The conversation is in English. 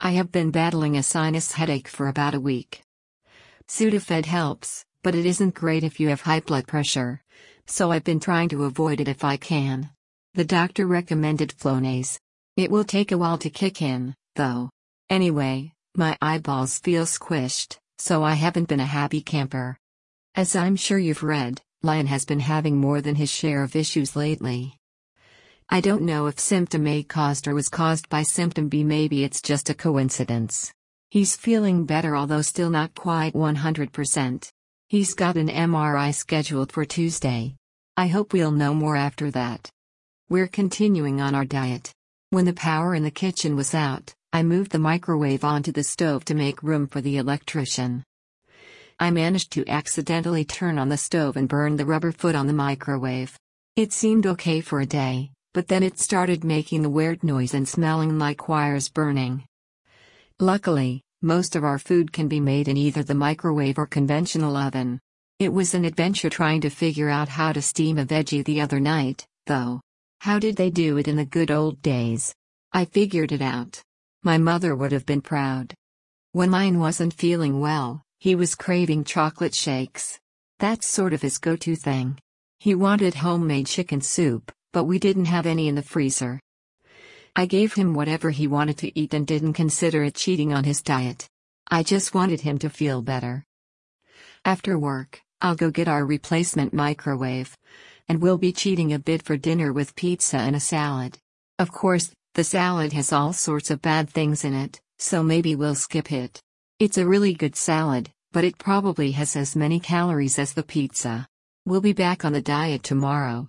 I have been battling a sinus headache for about a week. Sudafed helps, but it isn't great if you have high blood pressure. So I've been trying to avoid it if I can. The doctor recommended Flonase. It will take a while to kick in, though. Anyway, my eyeballs feel squished, so I haven't been a happy camper. As I'm sure you've read, Lion has been having more than his share of issues lately. I don't know if symptom A caused or was caused by symptom B, maybe it's just a coincidence. He's feeling better, although still not quite 100%. He's got an MRI scheduled for Tuesday. I hope we'll know more after that. We're continuing on our diet. When the power in the kitchen was out, I moved the microwave onto the stove to make room for the electrician. I managed to accidentally turn on the stove and burn the rubber foot on the microwave. It seemed okay for a day, but then it started making the weird noise and smelling like wires burning. Luckily, most of our food can be made in either the microwave or conventional oven. It was an adventure trying to figure out how to steam a veggie the other night, though. How did they do it in the good old days? I figured it out. My mother would have been proud. When mine wasn't feeling well, he was craving chocolate shakes. That's sort of his go to thing. He wanted homemade chicken soup, but we didn't have any in the freezer. I gave him whatever he wanted to eat and didn't consider it cheating on his diet. I just wanted him to feel better. After work, I'll go get our replacement microwave. And we'll be cheating a bit for dinner with pizza and a salad. Of course, the salad has all sorts of bad things in it, so maybe we'll skip it. It's a really good salad, but it probably has as many calories as the pizza. We'll be back on the diet tomorrow.